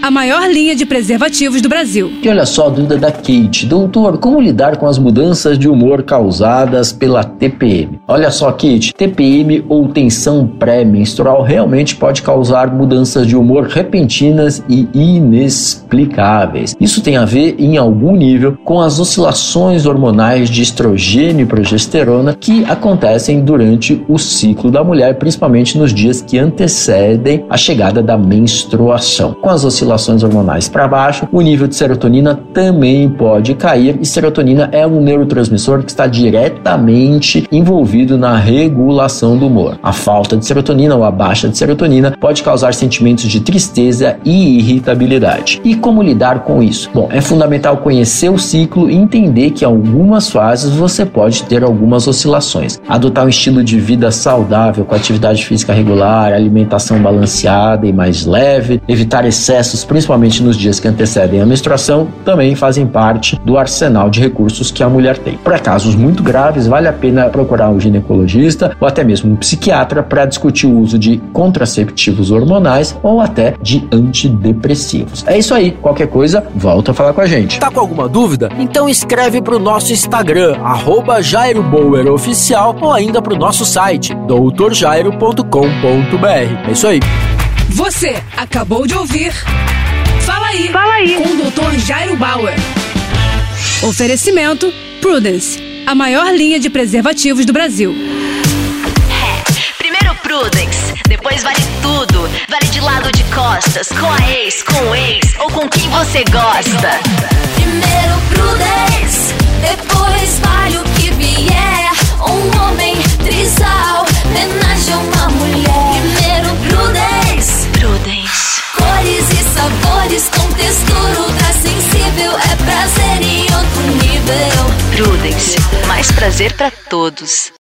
a maior linha de preservativos do Brasil. E olha só a dúvida da Kate. Doutor, como lidar com as mudanças de humor causadas pela TPM? Olha só, Kate, TPM ou tensão pré-menstrual realmente pode causar mudanças de humor repentinas e inexplicáveis. Isso tem a ver, em algum nível, com as oscilações hormonais de estrogênio e progesterona que acontecem durante o ciclo da mulher, principalmente nos dias que antecedem a chegada da menstruação. Com as oscilações oscilações hormonais para baixo, o nível de serotonina também pode cair e serotonina é um neurotransmissor que está diretamente envolvido na regulação do humor. A falta de serotonina ou a baixa de serotonina pode causar sentimentos de tristeza e irritabilidade. E como lidar com isso? Bom, é fundamental conhecer o ciclo e entender que em algumas fases você pode ter algumas oscilações. Adotar um estilo de vida saudável com atividade física regular, alimentação balanceada e mais leve, evitar excessos principalmente nos dias que antecedem a menstruação, também fazem parte do arsenal de recursos que a mulher tem. Para casos muito graves, vale a pena procurar um ginecologista ou até mesmo um psiquiatra para discutir o uso de contraceptivos hormonais ou até de antidepressivos. É isso aí, qualquer coisa, volta a falar com a gente. Tá com alguma dúvida? Então escreve para o nosso Instagram, arroba Jairo Oficial, ou ainda para o nosso site, doutorjairo.com.br. É isso aí. Você acabou de ouvir Fala aí, Fala aí. com o Dr. Jairo Bauer. Oferecimento Prudence, a maior linha de preservativos do Brasil. É, primeiro Prudence, depois vale tudo. Vale de lado de costas, com a ex, com o ex ou com quem você gosta. Primeiro Prudence, depois vale o que vier. Um homem trisal, homenagem a uma mulher. Sabores com textura ultra sensível. É prazer em outro nível. Prudence, mais prazer pra todos.